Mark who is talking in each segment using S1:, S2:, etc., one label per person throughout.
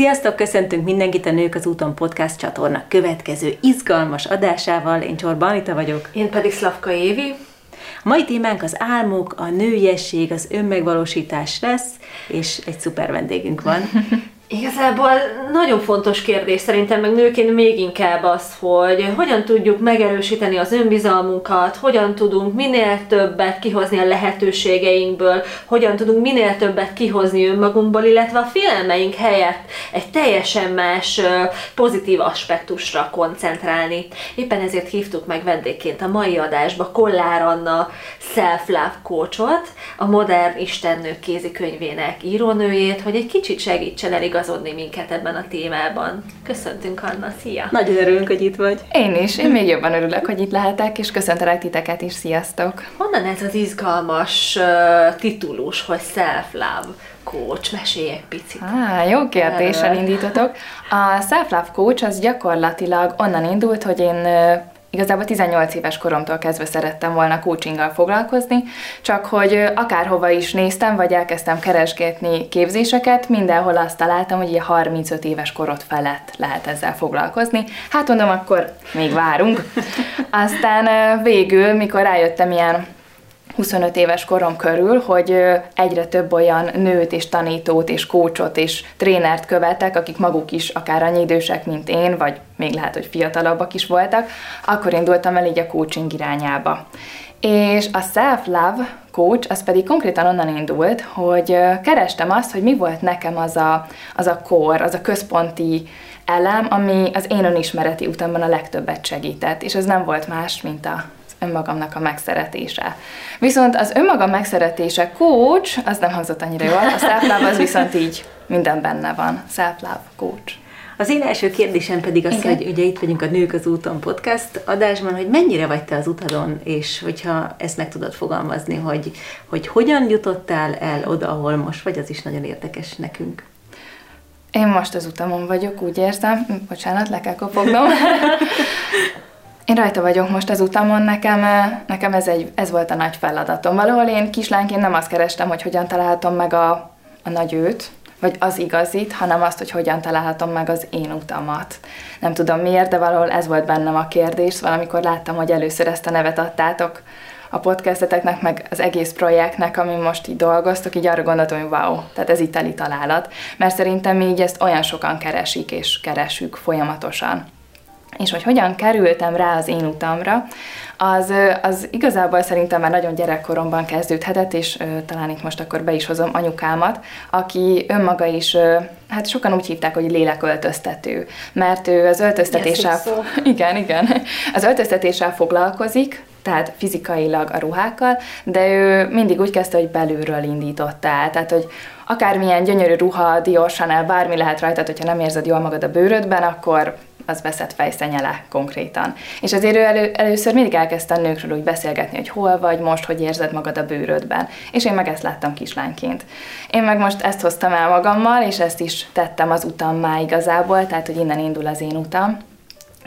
S1: Sziasztok, köszöntünk mindenkit a Nők az úton podcast csatorna következő izgalmas adásával. Én Csorba Anita vagyok.
S2: Én pedig Szlavka Évi.
S1: A mai témánk az álmok, a nőiesség, az önmegvalósítás lesz, és egy szuper vendégünk van.
S2: Igazából nagyon fontos kérdés szerintem, meg nőként még inkább az, hogy hogyan tudjuk megerősíteni az önbizalmunkat, hogyan tudunk minél többet kihozni a lehetőségeinkből, hogyan tudunk minél többet kihozni önmagunkból, illetve a félelmeink helyett egy teljesen más pozitív aspektusra koncentrálni. Éppen ezért hívtuk meg vendégként a mai adásba Kollár Anna Self-Love Coachot, a Modern Istennők kézikönyvének írónőjét, hogy egy kicsit segítsen el igazodni minket ebben a témában. Köszöntünk, Anna, szia!
S1: Nagyon örülünk, hogy itt vagy.
S3: Én is, én még jobban örülök, hogy itt lehetek, és köszöntelek titeket is, sziasztok!
S2: Honnan ez az izgalmas uh, titulus, hogy self-love? coach? Mesélj egy picit.
S3: Á, jó kérdéssel indítotok. A Self-Love Coach az gyakorlatilag onnan indult, hogy én Igazából 18 éves koromtól kezdve szerettem volna coachinggal foglalkozni, csak hogy akárhova is néztem, vagy elkezdtem keresgetni képzéseket, mindenhol azt találtam, hogy ilyen 35 éves korot felett lehet ezzel foglalkozni. Hát mondom, akkor még várunk. Aztán végül, mikor rájöttem ilyen 25 éves korom körül, hogy egyre több olyan nőt és tanítót és kócsot és trénert követek, akik maguk is akár annyi idősek, mint én, vagy még lehet, hogy fiatalabbak is voltak, akkor indultam el így a coaching irányába. És a self-love coach, az pedig konkrétan onnan indult, hogy kerestem azt, hogy mi volt nekem az a, az a kor, az a központi elem, ami az én önismereti utamban a legtöbbet segített, és ez nem volt más, mint a önmagamnak a megszeretése. Viszont az önmagam megszeretése coach, az nem hangzott annyira jól, a self az viszont így minden benne van. Self-love coach.
S1: Az én első kérdésem pedig az, Igen. hogy ugye itt vagyunk a Nők az úton podcast adásban, hogy mennyire vagy te az utadon, és hogyha ezt meg tudod fogalmazni, hogy, hogy hogyan jutottál el oda, ahol most vagy, az is nagyon érdekes nekünk.
S3: Én most az utamon vagyok, úgy érzem. Bocsánat, le kell kopognom. Én rajta vagyok most az utamon, nekem, nekem ez, egy, ez volt a nagy feladatom. Valahol én kislányként nem azt kerestem, hogy hogyan találhatom meg a, a nagy őt, vagy az igazit, hanem azt, hogy hogyan találhatom meg az én utamat. Nem tudom miért, de valahol ez volt bennem a kérdés, valamikor láttam, hogy először ezt a nevet adtátok a podcasteteknek, meg az egész projektnek, ami most így dolgoztok, így arra gondoltam, hogy wow, tehát ez itt teli találat. Mert szerintem így ezt olyan sokan keresik és keresünk folyamatosan és hogy hogyan kerültem rá az én utamra, az, az igazából szerintem már nagyon gyerekkoromban kezdődhetett, és ö, talán itt most akkor be is hozom anyukámat, aki önmaga is, ö, hát sokan úgy hívták, hogy léleköltöztető, mert ő az öltöztetéssel, igen, igen, az öltöztetéssel foglalkozik, tehát fizikailag a ruhákkal, de ő mindig úgy kezdte, hogy belülről indította el, tehát hogy akármilyen gyönyörű ruha, Dior, Chanel, bármi lehet rajta, hogyha nem érzed jól magad a bőrödben, akkor az veszett fejszenyele konkrétan. És azért ő elő, először mindig elkezdte a nőkről úgy beszélgetni, hogy hol vagy most, hogy érzed magad a bőrödben. És én meg ezt láttam kislányként. Én meg most ezt hoztam el magammal, és ezt is tettem az utammá igazából, tehát hogy innen indul az én utam.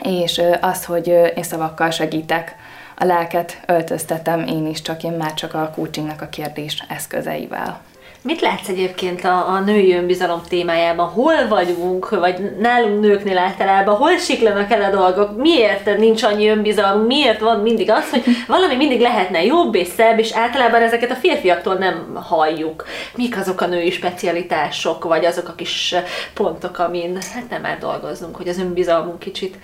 S3: És az, hogy én szavakkal segítek, a lelket öltöztetem én is, csak én már csak a coachingnak a kérdés eszközeivel.
S2: Mit látsz egyébként a, a női önbizalom témájában? Hol vagyunk, vagy nálunk nőknél általában, hol siklanak el a dolgok? Miért nincs annyi önbizalom? Miért van mindig az, hogy valami mindig lehetne jobb és szebb, és általában ezeket a férfiaktól nem halljuk. Mik azok a női specialitások, vagy azok a kis pontok, amin hát nem már dolgoznunk, hogy az önbizalmunk kicsit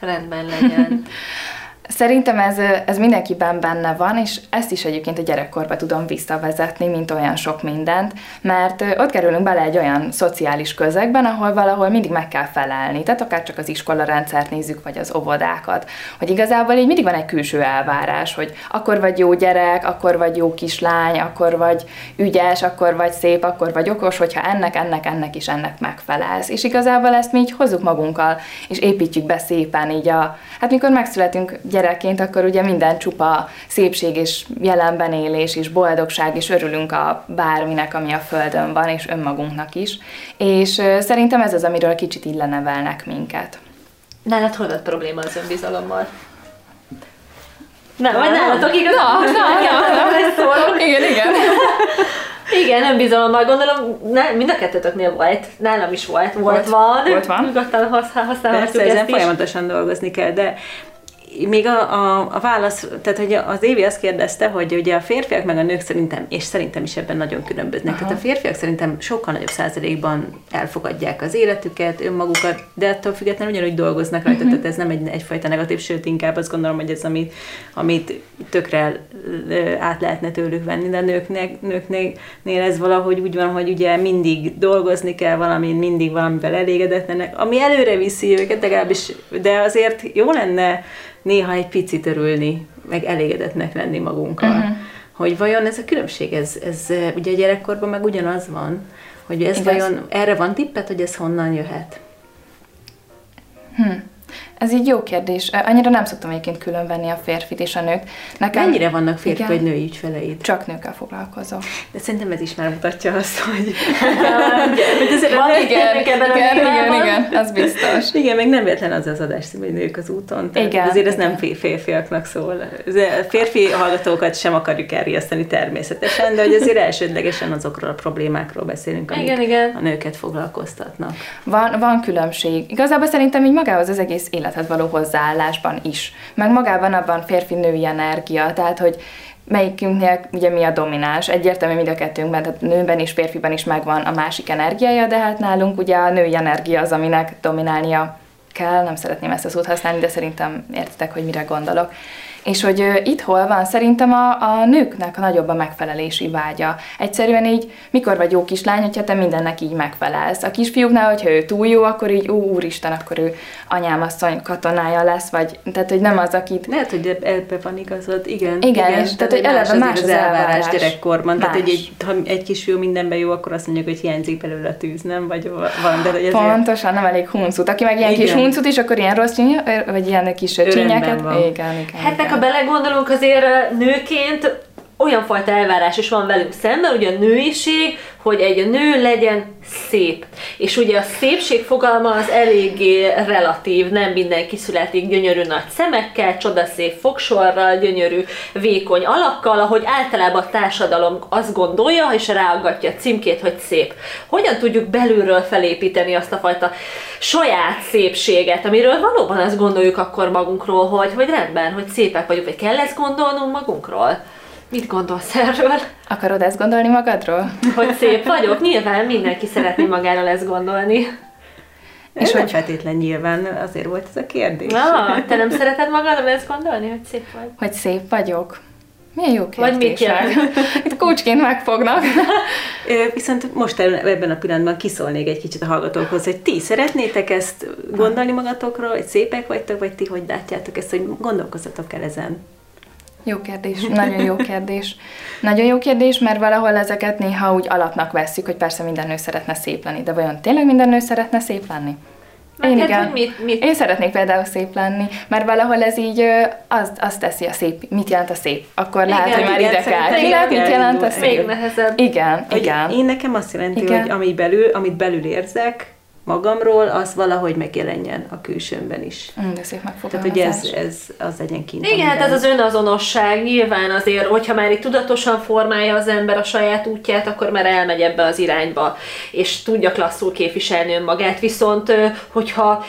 S2: rendben legyen?
S3: Szerintem ez, ez mindenkiben benne van, és ezt is egyébként a gyerekkorba tudom visszavezetni, mint olyan sok mindent, mert ott kerülünk bele egy olyan szociális közegben, ahol valahol mindig meg kell felelni, tehát akár csak az iskola rendszert nézzük, vagy az óvodákat, hogy igazából így mindig van egy külső elvárás, hogy akkor vagy jó gyerek, akkor vagy jó kislány, akkor vagy ügyes, akkor vagy szép, akkor vagy okos, hogyha ennek, ennek, ennek is ennek megfelelsz. És igazából ezt mi így hozzuk magunkkal, és építjük be szépen így a, hát mikor megszületünk gyerekként, akkor ugye minden csupa szépség és jelenben élés és boldogság, és örülünk a bárminek, ami a Földön van, és önmagunknak is. És szerintem ez az, amiről kicsit így lenevelnek minket.
S2: Nálad hol volt probléma az önbizalommal? Nem, vagy nálatok igaz? Na, na,
S3: na, na, na, igen, igen.
S2: Igen, önbizalommal gondolom, ne, mind a kettőtöknél volt, nálam is volt, volt, volt van,
S3: volt van.
S2: nyugodtan használhatjuk
S1: Persze,
S2: ezt
S1: ezen
S2: is.
S1: folyamatosan dolgozni kell, de még a, a, a válasz, tehát hogy az Évi azt kérdezte, hogy ugye a férfiak meg a nők szerintem, és szerintem is ebben nagyon különböznek. Aha. Tehát a férfiak szerintem sokkal nagyobb százalékban elfogadják az életüket, önmagukat, de attól függetlenül ugyanúgy dolgoznak rajta, uh-huh. tehát ez nem egy, egyfajta negatív, sőt inkább azt gondolom, hogy ez amit, amit tökre át lehetne tőlük venni, de a nőknek, nőknél ez valahogy úgy van, hogy ugye mindig dolgozni kell valamin, mindig valamivel elégedetlenek, ami előre viszi őket, legalábbis, de azért jó lenne néha egy picit örülni, meg elégedetnek lenni magunkkal. Uh-huh. Hogy vajon ez a különbség, ez, ez ugye a gyerekkorban meg ugyanaz van, hogy ez
S3: Igaz.
S1: vajon, erre van tippet, hogy ez honnan jöhet?
S3: Hm. Ez így jó kérdés. Annyira nem szoktam egyébként különvenni a férfit és a nőt.
S1: Nekem, Mennyire vannak férfi
S3: Igen.
S1: vagy női ügyfeleid?
S3: Csak nőkkel foglalkozok.
S1: De szerintem ez is már mutatja azt, hogy...
S3: Van, igen, igen, igen,
S2: témában.
S3: igen, az biztos.
S1: Igen, meg nem véletlen az az adás, hogy nők az úton.
S3: Igen,
S1: azért ez
S3: igen.
S1: nem fér- férfiaknak szól. Ez a Férfi hallgatókat sem akarjuk elriasztani természetesen, de hogy azért elsődlegesen azokról a problémákról beszélünk, amik
S2: Igen, igen.
S1: a nőket foglalkoztatnak.
S3: Van, van különbség. Igazából szerintem így magához az egész élethez való hozzáállásban is. Meg magában abban férfi-női energia, tehát hogy melyikünknél ugye mi a domináns. Egyértelmű mind a kettőnkben, tehát nőben és férfiban is megvan a másik energiája, de hát nálunk ugye a női energia az, aminek dominálnia kell, nem szeretném ezt a szót használni, de szerintem értitek, hogy mire gondolok. És hogy itt hol van, szerintem a, a nőknek a nagyobb a megfelelési vágya. Egyszerűen így, mikor vagy jó kislány, hogyha te mindennek így megfelelsz. A kisfiúknál, hogyha ő túl jó, akkor így, ó, úristen, akkor ő anyám asszony katonája lesz, vagy, tehát, hogy nem az, akit
S1: Lehet, hogy eb- ebbe van igazad, igen.
S3: Igen, és tehát, hogy eleve más
S1: az
S3: az
S1: elvárás
S3: elvárás.
S1: gyerekkorban. Tehát, hogy
S3: Más.
S1: egy, ha egy kisfiú mindenben jó, akkor azt mondjuk, hogy hiányzik belőle a tűz, nem? Vagy van, de hogy ezért...
S3: Pontosan, nem elég huncut. Aki meg ilyen kis
S1: Igen.
S3: huncut is, akkor ilyen rossz csinya, vagy ilyen kis csinyákat. Igen, igen,
S2: Hát meg
S3: igen.
S2: Ha belegondolunk, azért nőként olyan fajta elvárás is van velünk szemben, ugye a nőiség, hogy egy nő legyen szép. És ugye a szépség fogalma az eléggé relatív, nem mindenki születik gyönyörű nagy szemekkel, csodaszép fogsorral, gyönyörű vékony alakkal, ahogy általában a társadalom azt gondolja, és ráaggatja a címkét, hogy szép. Hogyan tudjuk belülről felépíteni azt a fajta saját szépséget, amiről valóban azt gondoljuk akkor magunkról, hogy, hogy rendben, hogy szépek vagyunk, vagy kell ezt gondolnunk magunkról? Mit gondolsz erről?
S3: Akarod ezt gondolni magadról?
S2: Hogy szép vagyok? Nyilván mindenki szeretné magáról ezt gondolni.
S1: És nem
S3: hogy-
S1: feltétlen nyilván, azért volt ez a kérdés.
S2: Ah, te nem szereted magadról ezt gondolni, hogy szép vagy?
S3: Hogy szép vagyok? Milyen jó
S2: Vagy mit
S3: kérdések. Itt kócsként megfognak.
S1: Ö, Viszont most ebben a pillanatban kiszólnék egy kicsit a hallgatókhoz, hogy ti szeretnétek ezt gondolni magatokról, hogy szépek vagytok, vagy ti hogy látjátok ezt, hogy gondolkozzatok el ezen.
S3: Jó kérdés, nagyon jó kérdés. Nagyon jó kérdés, mert valahol ezeket néha úgy alapnak vesszük, hogy persze minden nő szeretne szép lenni, de vajon tényleg minden nő szeretne szép lenni? Én
S2: Neked,
S3: igen.
S2: hogy mit- mit-
S3: Én szeretnék például szép lenni, mert valahol ez így azt, azt teszi a szép, mit jelent a szép. Akkor
S2: Igen,
S3: lehet, hogy már
S1: igen,
S3: ide kell. Tényleg,
S1: igen,
S3: mit jelent a szép?
S2: Még nehezebb.
S3: Igen,
S1: Hogy
S3: igen.
S1: Én nekem azt jelenti,
S3: Igen.
S1: hogy ami belül, amit belül érzek magamról, az valahogy megjelenjen a külsőmben is.
S3: Mm, De szép
S1: Tehát, hogy ez, ez az legyen kint.
S2: Igen, hát ez az önazonosság. Nyilván azért, hogyha már itt tudatosan formálja az ember a saját útját, akkor már elmegy ebbe az irányba, és tudja klasszul képviselni önmagát. Viszont, hogyha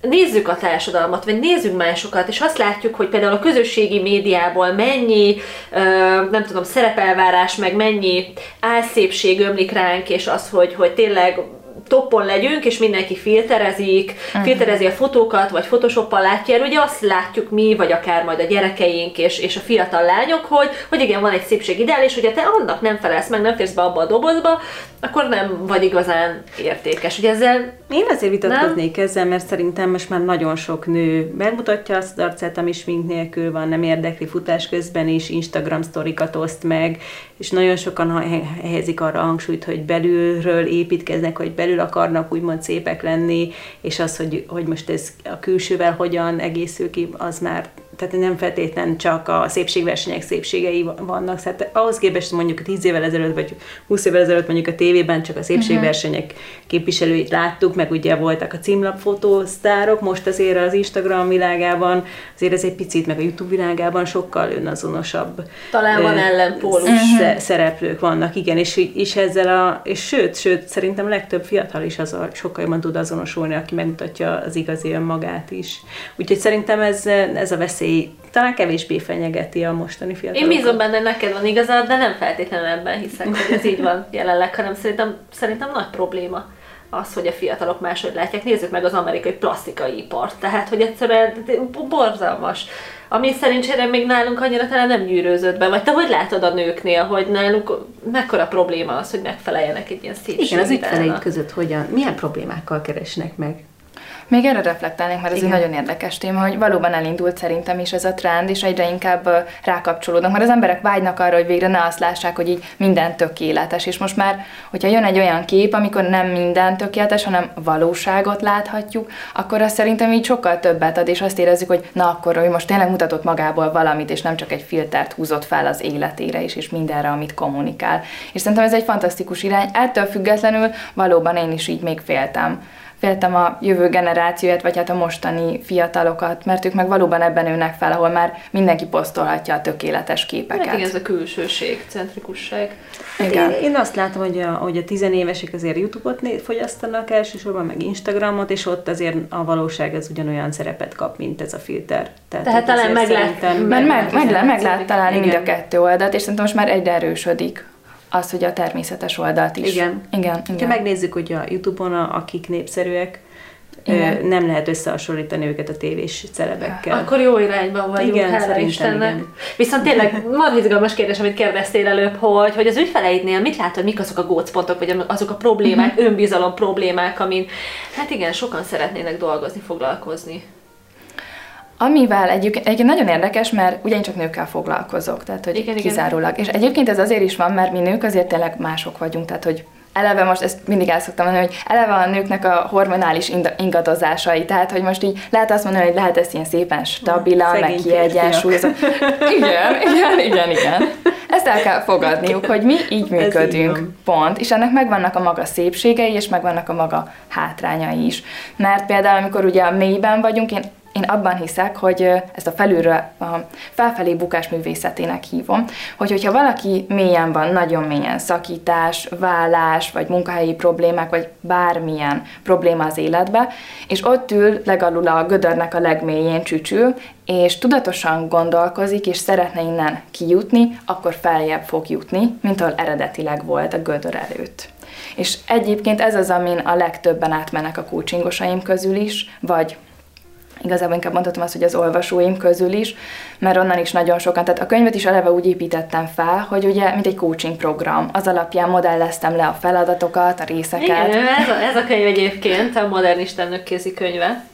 S2: nézzük a társadalmat, vagy nézzük másokat, és azt látjuk, hogy például a közösségi médiából mennyi, nem tudom, szerepelvárás, meg mennyi álszépség ömlik ránk, és az, hogy, hogy tényleg toppon legyünk, és mindenki filterezik, filterezi a fotókat, vagy photoshoppal látja el, ugye azt látjuk mi, vagy akár majd a gyerekeink és, és a fiatal lányok, hogy, hogy igen, van egy szépségideál, és hogyha te annak nem felelsz meg, nem férsz be abba a dobozba, akkor nem vagy igazán értékes. Ugye ezzel
S1: Én azért vitatkoznék ezzel, mert szerintem most már nagyon sok nő megmutatja azt az arcát, ami smink nélkül van, nem érdekli futás közben is, Instagram sztorikat oszt meg, és nagyon sokan helyezik arra hangsúlyt, hogy belülről építkeznek, hogy belül akarnak úgymond szépek lenni, és az, hogy, hogy most ez a külsővel hogyan egészül ki, az már tehát nem feltétlen csak a szépségversenyek szépségei vannak. Tehát ahhoz képest mondjuk 10 évvel ezelőtt, vagy 20 évvel ezelőtt mondjuk a tévében csak a szépségversenyek uh-huh. képviselőit láttuk, meg ugye voltak a címlapfotósztárok, most azért az Instagram világában, azért ez egy picit, meg a YouTube világában sokkal önazonosabb.
S2: Talán van ellenpólus.
S1: Uh-huh. Szereplők vannak, igen, és, és ezzel a, és sőt, sőt, szerintem a legtöbb fiatal is az a, sokkal jobban tud azonosulni, aki megmutatja az igazi önmagát is. Úgyhogy szerintem ez, ez a veszély talán kevésbé fenyegeti a mostani fiatalokat.
S2: Én bízom benne, neked van igazad, de nem feltétlenül ebben hiszek, hogy ez így van jelenleg, hanem szerintem, szerintem nagy probléma az, hogy a fiatalok máshogy látják. Nézzük meg az amerikai plastikai ipart. Tehát, hogy egyszerűen borzalmas. Ami szerencsére még nálunk annyira talán nem gyűrőzött be. Vagy te hogy látod a nőknél, hogy nálunk mekkora probléma az, hogy megfeleljenek egy ilyen szép
S1: Igen, az ügyfeleid között hogyan, milyen problémákkal keresnek meg?
S3: Még erre reflektálnék, mert ez Igen. egy nagyon érdekes téma, hogy valóban elindult szerintem is ez a trend, és egyre inkább rákapcsolódnak, mert az emberek vágynak arra, hogy végre ne azt lássák, hogy így minden tökéletes, és most már, hogyha jön egy olyan kép, amikor nem minden tökéletes, hanem valóságot láthatjuk, akkor azt szerintem így sokkal többet ad, és azt érezzük, hogy na akkor, hogy most tényleg mutatott magából valamit, és nem csak egy filtert húzott fel az életére is, és mindenre, amit kommunikál. És szerintem ez egy fantasztikus irány. Ettől függetlenül valóban én is így még féltem féltem a jövő generációját, vagy hát a mostani fiatalokat, mert ők meg valóban ebben ülnek fel, ahol már mindenki posztolhatja a tökéletes képeket. Hát
S2: igen, ez a külsőség, centrikusság.
S1: Igen. Én, én azt látom, hogy a, hogy a tizenévesek azért YouTube-ot fogyasztanak elsősorban, meg Instagramot, és ott azért a valóság az ugyanolyan szerepet kap, mint ez a filter.
S2: Tehát, Tehát talán meg lehet,
S3: meg, meg, meg, meg, meg lehet találni mind a kettő oldalt, és szerintem most már egyre erősödik az, hogy a természetes oldalt is.
S1: Igen.
S3: Igen, igen.
S1: Ha megnézzük, hogy a Youtube-on, a, akik népszerűek, igen. nem lehet összehasonlítani őket a tévés celebekkel.
S2: Akkor jó irányban vagyunk, igen, hála Istennek. Igen. Viszont tényleg van izgalmas kérdés, amit kérdeztél előbb, hogy, hogy az ügyfeleidnél mit látod, mik azok a gócpontok, vagy azok a problémák, uh-huh. önbizalom problémák, amin hát igen, sokan szeretnének dolgozni, foglalkozni.
S3: Amivel egyébként, egyébként nagyon érdekes, mert ugye én csak nőkkel foglalkozok, tehát hogy igen, kizárólag. Igen. És egyébként ez azért is van, mert mi nők azért tényleg mások vagyunk, tehát hogy eleve most ezt mindig el szoktam mondani, hogy eleve a nőknek a hormonális ingadozásai, tehát hogy most így lehet azt mondani, hogy lehet ezt ilyen szépen stabilan, meg kiegyensúlyozott. Igen, igen, igen, igen. Ezt el kell fogadniuk, hogy mi így működünk, így pont. És ennek megvannak a maga szépségei, és megvannak a maga hátrányai is. Mert például, amikor ugye a mélyben vagyunk, én én abban hiszek, hogy ezt a felülről a felfelé bukás művészetének hívom, hogy hogyha valaki mélyen van, nagyon mélyen szakítás, vállás, vagy munkahelyi problémák, vagy bármilyen probléma az életbe, és ott ül legalul a gödörnek a legmélyén csücsül, és tudatosan gondolkozik, és szeretne innen kijutni, akkor feljebb fog jutni, mint ahol eredetileg volt a gödör előtt. És egyébként ez az, amin a legtöbben átmennek a coachingosaim közül is, vagy igazából inkább mondhatom azt, hogy az olvasóim közül is, mert onnan is nagyon sokan, tehát a könyvet is eleve úgy építettem fel, hogy ugye, mint egy coaching program, az alapján modelleztem le a feladatokat, a részeket.
S2: Igen, ez a, ez a könyv egyébként a modernista kézi könyve.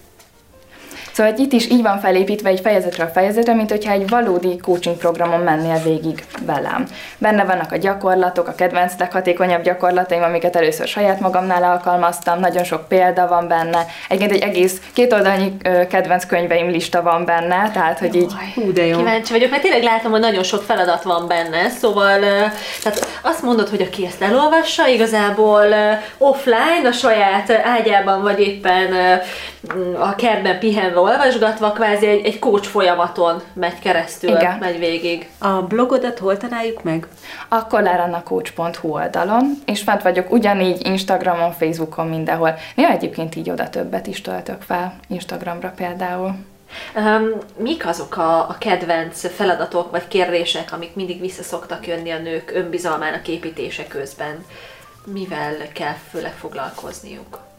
S3: Szóval itt is így van felépítve egy fejezetről fejezetre, mint hogyha egy valódi coaching programon mennél végig velem. Benne vannak a gyakorlatok, a kedvenc leghatékonyabb gyakorlataim, amiket először saját magamnál alkalmaztam, nagyon sok példa van benne. Egyébként egy egész kétoldalnyi kedvenc könyveim lista van benne, tehát hogy így...
S2: Hú, de jó. Kíváncsi vagyok, mert tényleg látom, hogy nagyon sok feladat van benne, szóval tehát azt mondod, hogy aki ezt elolvassa, igazából offline, a saját ágyában, vagy éppen a kertben pihenve olvasgatva, kvázi egy, egy coach folyamaton megy keresztül, Igen. megy végig.
S1: A blogodat hol találjuk meg?
S3: A kolárannacoach.hu oldalon, és fent vagyok ugyanígy Instagramon, Facebookon, mindenhol. Néha egyébként így oda többet is töltök fel, Instagramra például.
S2: Um, mik azok a, a kedvenc feladatok vagy kérdések, amik mindig vissza szoktak jönni a nők önbizalmának építése közben? Mivel kell főleg foglalkozniuk?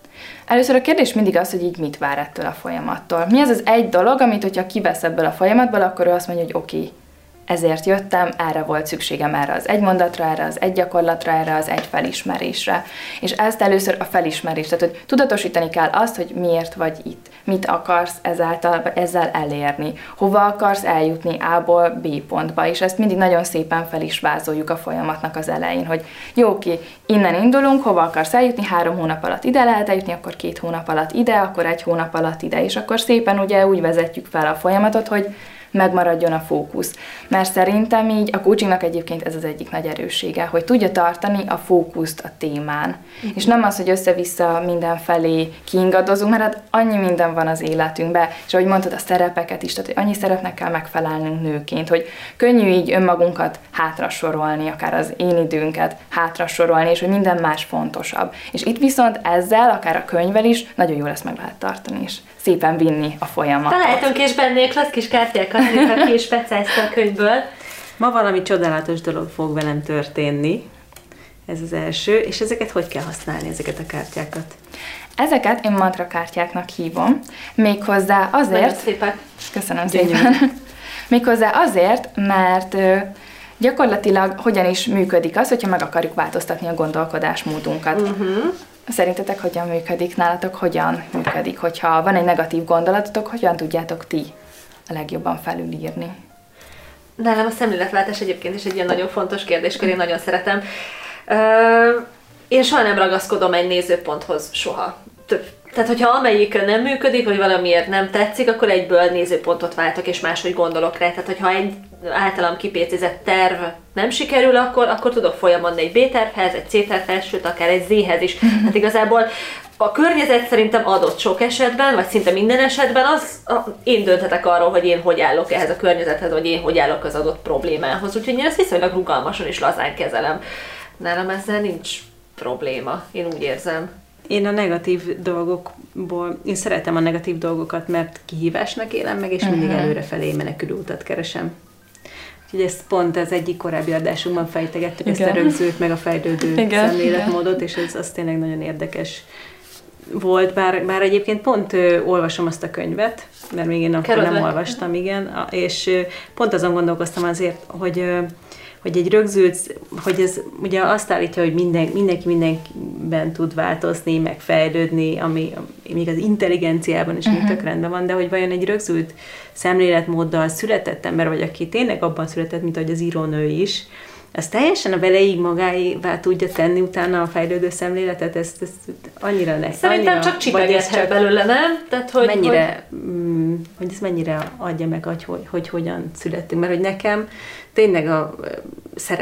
S3: Először a kérdés mindig az, hogy így mit vár ettől a folyamattól. Mi az az egy dolog, amit hogyha kivesz ebből a folyamatból, akkor ő azt mondja, hogy oké, okay, ezért jöttem, erre volt szükségem, erre az egy mondatra, erre az egy gyakorlatra, erre az egy felismerésre. És ezt először a felismerés, tehát hogy tudatosítani kell azt, hogy miért vagy itt, mit akarsz ezáltal, ezzel elérni, hova akarsz eljutni A-ból B pontba, és ezt mindig nagyon szépen fel is vázoljuk a folyamatnak az elején, hogy jó, ki, innen indulunk, hova akarsz eljutni, három hónap alatt ide lehet eljutni, akkor két hónap alatt ide, akkor egy hónap alatt ide, és akkor szépen ugye úgy vezetjük fel a folyamatot, hogy megmaradjon a fókusz. Mert szerintem így a coachingnak egyébként ez az egyik nagy erőssége, hogy tudja tartani a fókuszt a témán. Uh-huh. És nem az, hogy össze-vissza mindenfelé kiingadozunk, mert hát annyi minden van az életünkben, és ahogy mondtad, a szerepeket is, tehát hogy annyi szerepnek kell megfelelnünk nőként, hogy könnyű így önmagunkat hátrasorolni, akár az én időnket hátrasorolni, és hogy minden más fontosabb. És itt viszont ezzel, akár a könyvvel is, nagyon jól ezt meg lehet tartani, és szépen vinni a folyamatot.
S2: Találtunk is benne klassz kis kártyákat, amiket ki is a könyvből.
S1: Ma valami csodálatos dolog fog velem történni, ez az első, és ezeket hogy kell használni, ezeket a kártyákat?
S3: Ezeket én mantra kártyáknak hívom, méghozzá azért... Nagyon
S2: szépek.
S3: Köszönöm szépen. Méghozzá azért, mert gyakorlatilag hogyan is működik az, hogyha meg akarjuk változtatni a gondolkodásmódunkat. Uh-huh. Szerintetek hogyan működik? Nálatok hogyan működik? Hogyha van egy negatív gondolatotok, hogyan tudjátok ti a legjobban felülírni?
S2: Nálam a szemléletváltás egyébként is egy ilyen nagyon fontos kérdés, én nagyon szeretem. Én soha nem ragaszkodom egy nézőponthoz, soha. Több. Tehát, hogyha amelyik nem működik, vagy valamiért nem tetszik, akkor egyből nézőpontot váltok, és máshogy gondolok rá. Tehát, hogyha egy általam kipécézett terv nem sikerül, akkor, akkor tudok folyamodni egy B-tervhez, egy C-tervhez, sőt, akár egy Z-hez is. Hát igazából a környezet szerintem adott sok esetben, vagy szinte minden esetben, az a, én dönthetek arról, hogy én hogy állok ehhez a környezethez, vagy én hogy állok az adott problémához. Úgyhogy én ezt viszonylag rugalmasan és lazán kezelem. Nálam ezzel nincs probléma, én úgy érzem.
S1: Én a negatív dolgokból, én szeretem a negatív dolgokat, mert kihívásnak élem meg, és mindig uh-huh. előrefelé menekülő utat keresem. Úgyhogy ezt pont az egyik korábbi adásunkban fejtegettük, Igen. ezt a rögzült, meg a fejlődő Igen. szemléletmódot, és ez az tényleg nagyon érdekes volt, bár, bár egyébként pont ö, olvasom azt a könyvet, mert még én akkor nem olvastam, igen, és ö, pont azon gondolkoztam azért, hogy ö, hogy egy rögzült, hogy ez ugye azt állítja, hogy minden, mindenki mindenkiben tud változni, meg fejlődni, ami még az intelligenciában is uh-huh. tök rendben van, de hogy vajon egy rögzült szemléletmóddal született ember, vagy aki tényleg abban született, mint ahogy az írónő is, ez teljesen a veleig magáévá tudja tenni utána a fejlődő szemléletet, ezt, ezt annyira ne.
S2: Szerintem
S1: annyira,
S2: csak csipegethet belőle, nem?
S1: Tehát, hogy, mennyire, hogy... Mm, hogy ez mennyire adja meg, hogy, hogy, hogy hogyan születtünk, mert hogy nekem tényleg a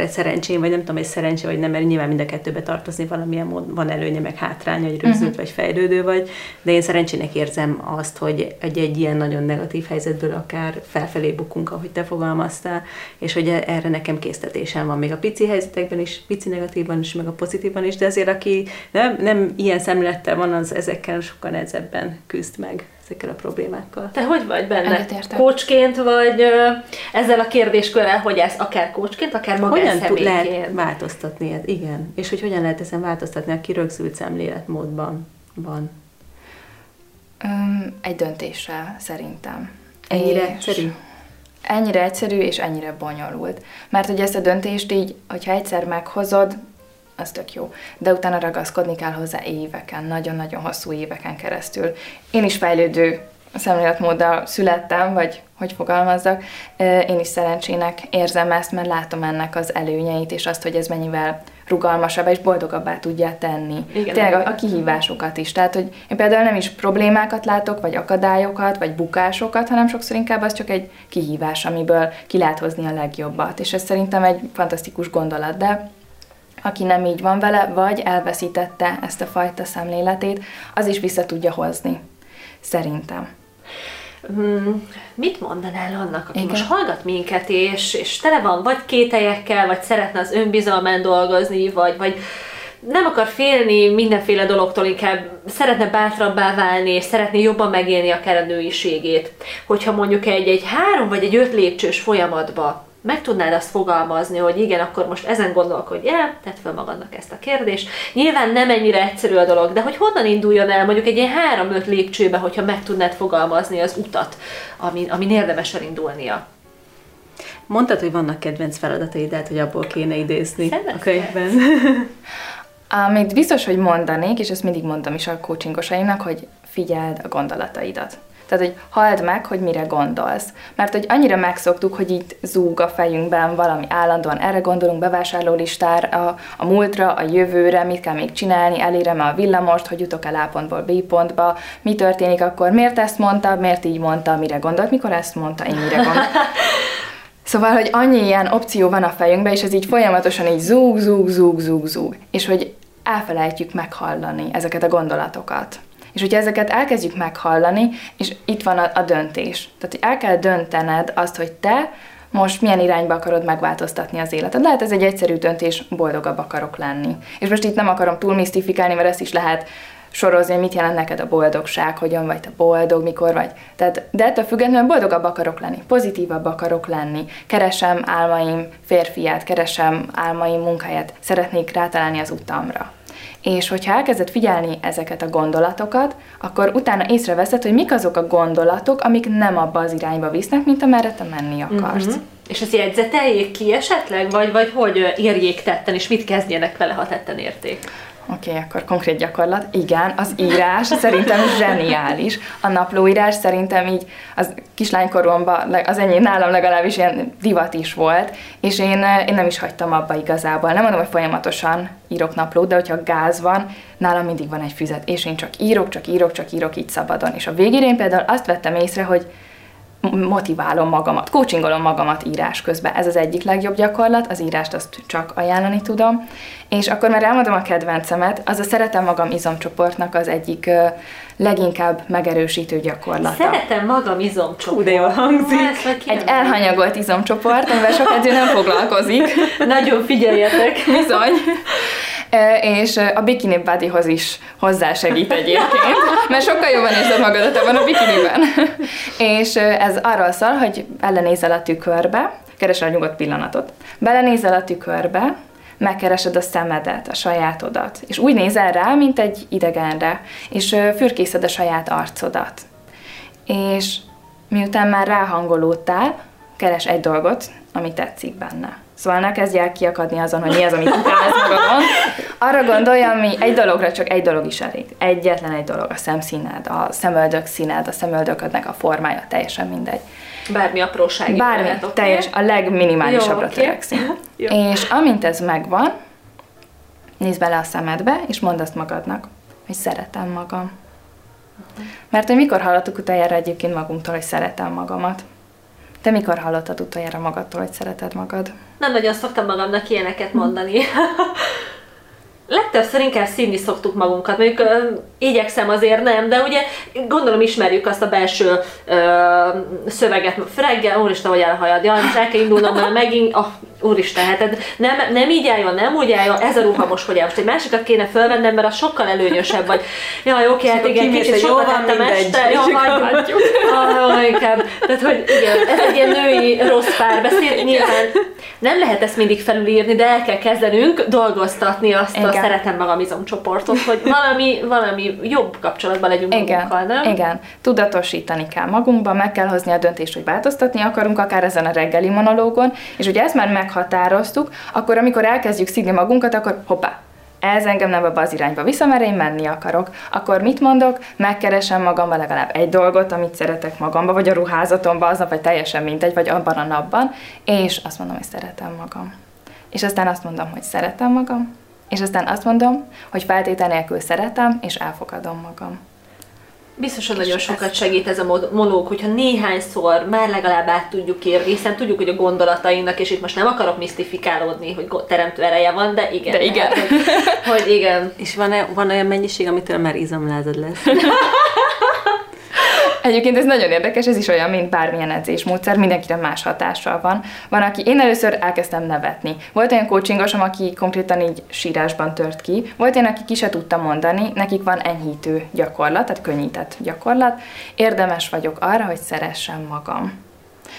S1: szerencsém, vagy nem tudom, hogy szerencse vagy nem, mert nyilván mind a kettőbe tartozni valamilyen mód van előnye, meg hátránya, hogy rögzült uh-huh. vagy fejlődő vagy, de én szerencsének érzem azt, hogy egy, egy ilyen nagyon negatív helyzetből akár felfelé bukunk, ahogy te fogalmaztál, és hogy erre nekem késztetésem van még a pici helyzetekben is, pici negatívban is, meg a pozitívban is, de azért aki nem, nem ilyen szemlélettel van, az ezekkel sokkal nehezebben küzd meg ezekkel a problémákkal.
S2: Te hogy vagy benne? Kócsként vagy ezzel a kérdéskörrel, hogy ez akár kócsként, akár
S1: Hogyan tud, lehet változtatni ez? Igen. És hogy hogyan lehet ezen változtatni, aki rögzült szemléletmódban van?
S3: Um, egy döntéssel szerintem.
S1: Ennyire és egyszerű?
S3: Ennyire egyszerű és ennyire bonyolult. Mert hogy ezt a döntést így, hogyha egyszer meghozod, az tök jó. De utána ragaszkodni kell hozzá éveken, nagyon-nagyon hosszú éveken keresztül. Én is fejlődő szemléletmóddal születtem, vagy hogy fogalmazzak, én is szerencsének érzem ezt, mert látom ennek az előnyeit, és azt, hogy ez mennyivel rugalmasabb és boldogabbá tudja tenni. Igen, Tényleg a, a kihívásokat is. Tehát, hogy én például nem is problémákat látok, vagy akadályokat, vagy bukásokat, hanem sokszor inkább az csak egy kihívás, amiből ki lehet hozni a legjobbat. És ez szerintem egy fantasztikus gondolat, de aki nem így van vele, vagy elveszítette ezt a fajta szemléletét, az is vissza tudja hozni. Szerintem.
S2: Hmm, mit mondanál annak, aki Igen. most hallgat minket, és, és tele van vagy kételyekkel, vagy szeretne az önbizalmán dolgozni, vagy, vagy nem akar félni mindenféle dologtól, inkább szeretne bátrabbá válni, és szeretné jobban megélni akár a nőiségét. Hogyha mondjuk egy, egy három vagy egy öt lépcsős folyamatba meg tudnád azt fogalmazni, hogy igen, akkor most ezen gondolkodj el, tedd fel magadnak ezt a kérdést. Nyilván nem ennyire egyszerű a dolog, de hogy honnan induljon el mondjuk egy ilyen három-öt lépcsőbe, hogyha meg tudnád fogalmazni az utat, amin, amin érdemes elindulnia.
S1: Mondtad, hogy vannak kedvenc feladataid, hát, hogy abból kéne idézni Szeretne. a könyvben.
S3: Amit biztos, hogy mondanék, és ezt mindig mondom is a coachingosaimnak, hogy figyeld a gondolataidat. Tehát, hogy halld meg, hogy mire gondolsz. Mert hogy annyira megszoktuk, hogy itt zúg a fejünkben valami állandóan, erre gondolunk, bevásárlólistára, a, a múltra, a jövőre, mit kell még csinálni, elérem a villamost, hogy jutok el A pontból B pontba, mi történik akkor, miért ezt mondta, miért így mondta, mire gondolt, mikor ezt mondta, én mire gondolt. Szóval, hogy annyi ilyen opció van a fejünkben, és ez így folyamatosan így zúg, zúg, zúg, zúg, zúg. És hogy elfelejtjük meghallani ezeket a gondolatokat. És hogyha ezeket elkezdjük meghallani, és itt van a, a döntés. Tehát, hogy el kell döntened azt, hogy te most milyen irányba akarod megváltoztatni az életed. Lehet ez egy egyszerű döntés, boldogabb akarok lenni. És most itt nem akarom túl misztifikálni, mert ezt is lehet sorozni, mit jelent neked a boldogság, hogyan vagy te boldog, mikor vagy. Tehát, de ettől függetlenül boldogabb akarok lenni, pozitívabb akarok lenni, keresem álmaim férfiát, keresem álmaim munkáját, szeretnék rátalálni az utamra. És hogyha elkezded figyelni ezeket a gondolatokat, akkor utána észreveszed, hogy mik azok a gondolatok, amik nem abba az irányba visznek, mint amerre te menni akarsz. Mm-hmm.
S2: És ezt jegyzeteljék ki esetleg, vagy, vagy hogy érjék tetten, és mit kezdjenek vele, ha tetten érték?
S3: Oké, okay, akkor konkrét gyakorlat. Igen, az írás szerintem zseniális. A naplóírás szerintem így az kislánykoromban, az enyém nálam legalábbis ilyen divat is volt, és én, én nem is hagytam abba igazából. Nem mondom, hogy folyamatosan írok naplót, de hogyha gáz van, nálam mindig van egy füzet, és én csak írok, csak írok, csak írok így szabadon. És a végére én például azt vettem észre, hogy motiválom magamat, coachingolom magamat írás közben. Ez az egyik legjobb gyakorlat, az írást azt csak ajánlani tudom. És akkor már elmondom a kedvencemet, az a Szeretem Magam izomcsoportnak az egyik leginkább megerősítő gyakorlata.
S2: Szeretem magam izomcsoport. Hú,
S1: de jól hangzik.
S3: Egy elhanyagolt izomcsoport, amivel sok edző nem foglalkozik.
S2: Nagyon figyeljetek.
S3: Bizony és a bikini bodyhoz is hozzásegít egyébként, mert sokkal jobban érzed magadat abban a bikiniben. és ez arról szól, hogy belenézel a tükörbe, keresel a nyugodt pillanatot, belenézel a tükörbe, megkeresed a szemedet, a sajátodat, és úgy nézel rá, mint egy idegenre, és fürkészed a saját arcodat. És miután már ráhangolódtál, keres egy dolgot, ami tetszik benne. Szóval ne kezdj el kiakadni azon, hogy mi az, amit utálsz magadon. Arra gondolj, ami egy dologra csak egy dolog is elég. Egyetlen egy dolog, a szemszíned, a szemöldök színed, a szemöldöködnek a formája, teljesen mindegy.
S2: Bármi apróság.
S3: Bármi, lehet, teljes, okay. a legminimálisabbra okay. törekszünk. És amint ez megvan, nézd bele a szemedbe, és mondd azt magadnak, hogy szeretem magam. Mert hogy mikor hallottuk utoljára egyébként magunktól, hogy szeretem magamat? Te mikor hallottad utoljára magadtól, hogy szereted magad?
S2: Nem nagyon szoktam magamnak ilyeneket mondani. legtöbbször inkább színni szoktuk magunkat, mondjuk ö, igyekszem azért nem, de ugye gondolom ismerjük azt a belső ö, szöveget, reggel, úristen, hogy elhajad, jaj, most el kell indulnom, mert megint, oh, úristen, hát nem, nem így álljon, nem úgy álljon, ez a ruha most hogy áll. Most egy másikat kéne fölvennem, mert az sokkal előnyösebb, vagy jaj, oké, hát igen, kicsit sokat tettem este, jó, hagyjuk. Ah, inkább. Tehát, hogy igen, ez egy ilyen női rossz párbeszéd, nyilván nem lehet ezt mindig felülírni, de el kell kezdenünk dolgoztatni azt igen. a szeretem magam izomcsoportot, hogy valami, valami jobb kapcsolatban legyünk igen. magunkkal, nem?
S3: Igen, tudatosítani kell magunkban, meg kell hozni a döntést, hogy változtatni akarunk, akár ezen a reggeli monológon, és ugye ezt már meghatároztuk, akkor amikor elkezdjük színi magunkat, akkor hoppá, ez engem nem abba az irányba vissza, mert én menni akarok. Akkor mit mondok? Megkeresem magamba legalább egy dolgot, amit szeretek magamba, vagy a ruházatomba aznap, vagy teljesen mindegy, vagy abban a napban, és azt mondom, hogy szeretem magam. És aztán azt mondom, hogy szeretem magam, és aztán azt mondom, hogy feltétel nélkül szeretem, és elfogadom magam.
S2: Biztos, hogy nagyon sokat segít ez a monóg, hogyha néhányszor már legalább át tudjuk érni, hiszen tudjuk, hogy a gondolatainak, és itt most nem akarok misztifikálódni, hogy teremtő ereje van, de igen.
S3: De igen.
S2: Hát, hogy, hogy igen.
S1: És van, -e, van olyan mennyiség, amitől már izomlázad lesz?
S3: Egyébként ez nagyon érdekes, ez is olyan, mint bármilyen edzésmódszer, mindenkire más hatással van. Van, aki én először elkezdtem nevetni. Volt olyan coachingosom, aki konkrétan így sírásban tört ki. Volt olyan, aki ki se tudta mondani, nekik van enyhítő gyakorlat, tehát könnyített gyakorlat. Érdemes vagyok arra, hogy szeressem magam.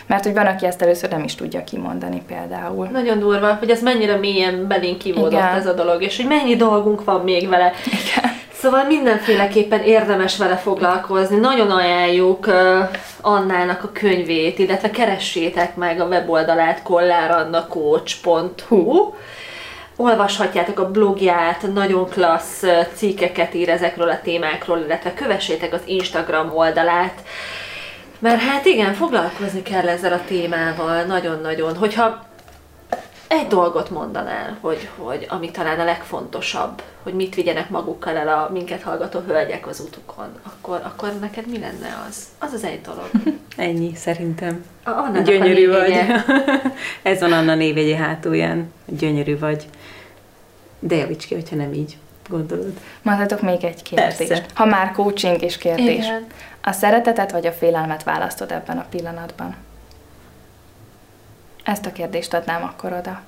S3: Mert hogy van, aki ezt először nem is tudja kimondani például.
S2: Nagyon durva, hogy ez mennyire mélyen belénk kivódott ez a dolog, és hogy mennyi dolgunk van még vele.
S3: Igen.
S2: Szóval mindenféleképpen érdemes vele foglalkozni. Nagyon ajánljuk Annának a könyvét, illetve keressétek meg a weboldalát kollárannacoach.hu olvashatjátok a blogját, nagyon klassz cikkeket ír ezekről a témákról, illetve kövessétek az Instagram oldalát, Mert hát igen, foglalkozni kell ezzel a témával nagyon-nagyon. Hogyha egy dolgot mondanál, hogy, hogy ami talán a legfontosabb, hogy mit vigyenek magukkal el a minket hallgató hölgyek az utukon, akkor, akkor neked mi lenne az? Az az egy dolog.
S1: Ennyi, szerintem.
S2: A, Annának
S1: Gyönyörű
S2: a
S1: vagy. Ez van Anna névjegye hátulján. Gyönyörű vagy. De javíts ki, hogyha nem így gondolod.
S3: Mondhatok még egy kérdést.
S1: Persze.
S3: Ha már coaching és kérdés.
S2: Igen.
S3: A szeretetet vagy a félelmet választod ebben a pillanatban? Ezt a kérdést adnám akkor oda.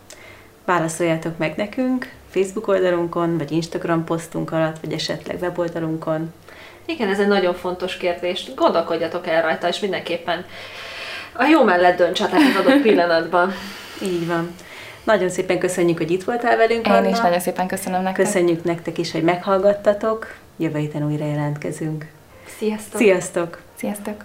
S1: Válaszoljátok meg nekünk Facebook oldalunkon, vagy Instagram posztunk alatt, vagy esetleg weboldalunkon.
S2: Igen, ez egy nagyon fontos kérdés. Gondolkodjatok el rajta, és mindenképpen a jó mellett döntsetek az adott pillanatban.
S1: Így van. Nagyon szépen köszönjük, hogy itt voltál velünk,
S3: Én
S1: Anna.
S3: is nagyon szépen köszönöm nektek.
S1: Köszönjük nektek is, hogy meghallgattatok. Jövő héten újra jelentkezünk.
S2: Sziasztok!
S1: Sziasztok!
S3: Sziasztok!